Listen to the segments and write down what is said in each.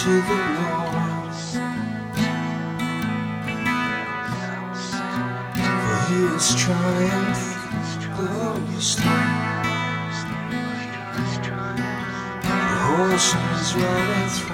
to the lost. For his triumph gloriously. The horseman is running through.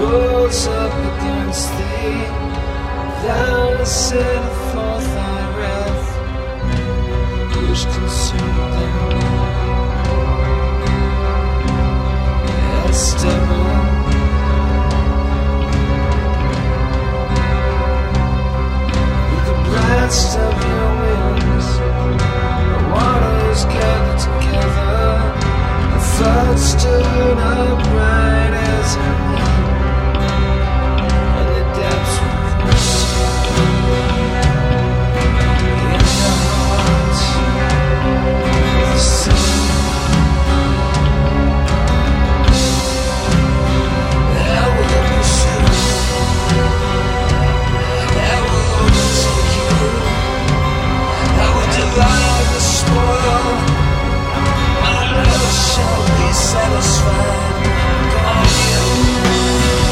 rose up against thee. Thou hast set forth thy wrath, which consumed them all. Devil. With the blast of your winds, the waters gathered together, the floods stood upright as satisfied. by you.